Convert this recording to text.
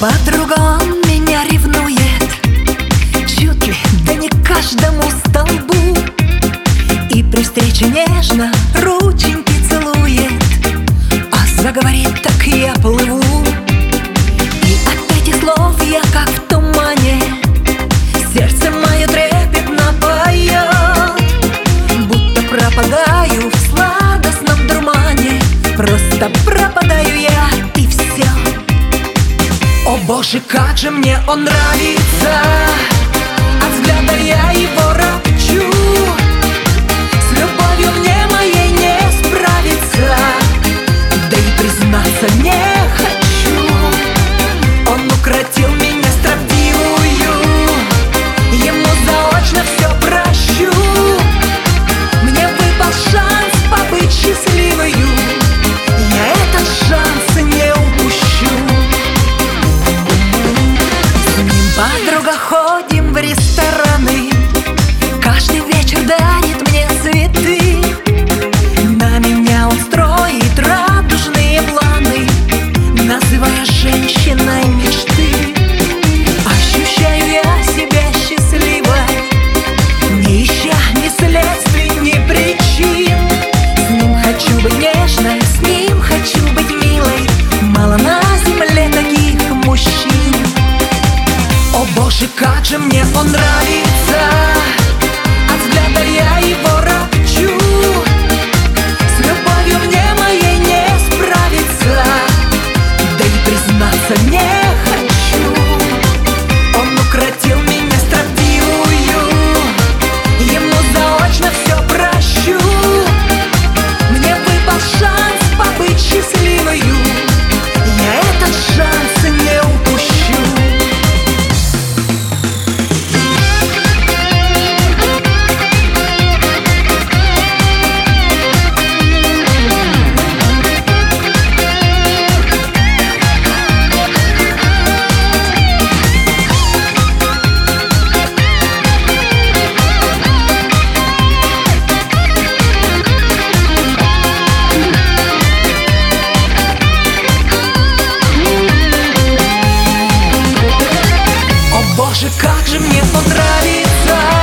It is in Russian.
подруга, он меня ревнует. Чуть ли, да не каждому столбу. И при встрече нежно рученьки целует. А заговорит, так я плыву. И от этих слов я как в тумане. Сердце мое трепетно поет Будто пропадаю в сладостном дурмане. Просто пропадаю я О боже, как же мне он нравится подруга, ходим в рестораны как же мне он нравится. От взгляда я его ропчу С любовью мне моей не справиться. Да и признаться не же мне понравится.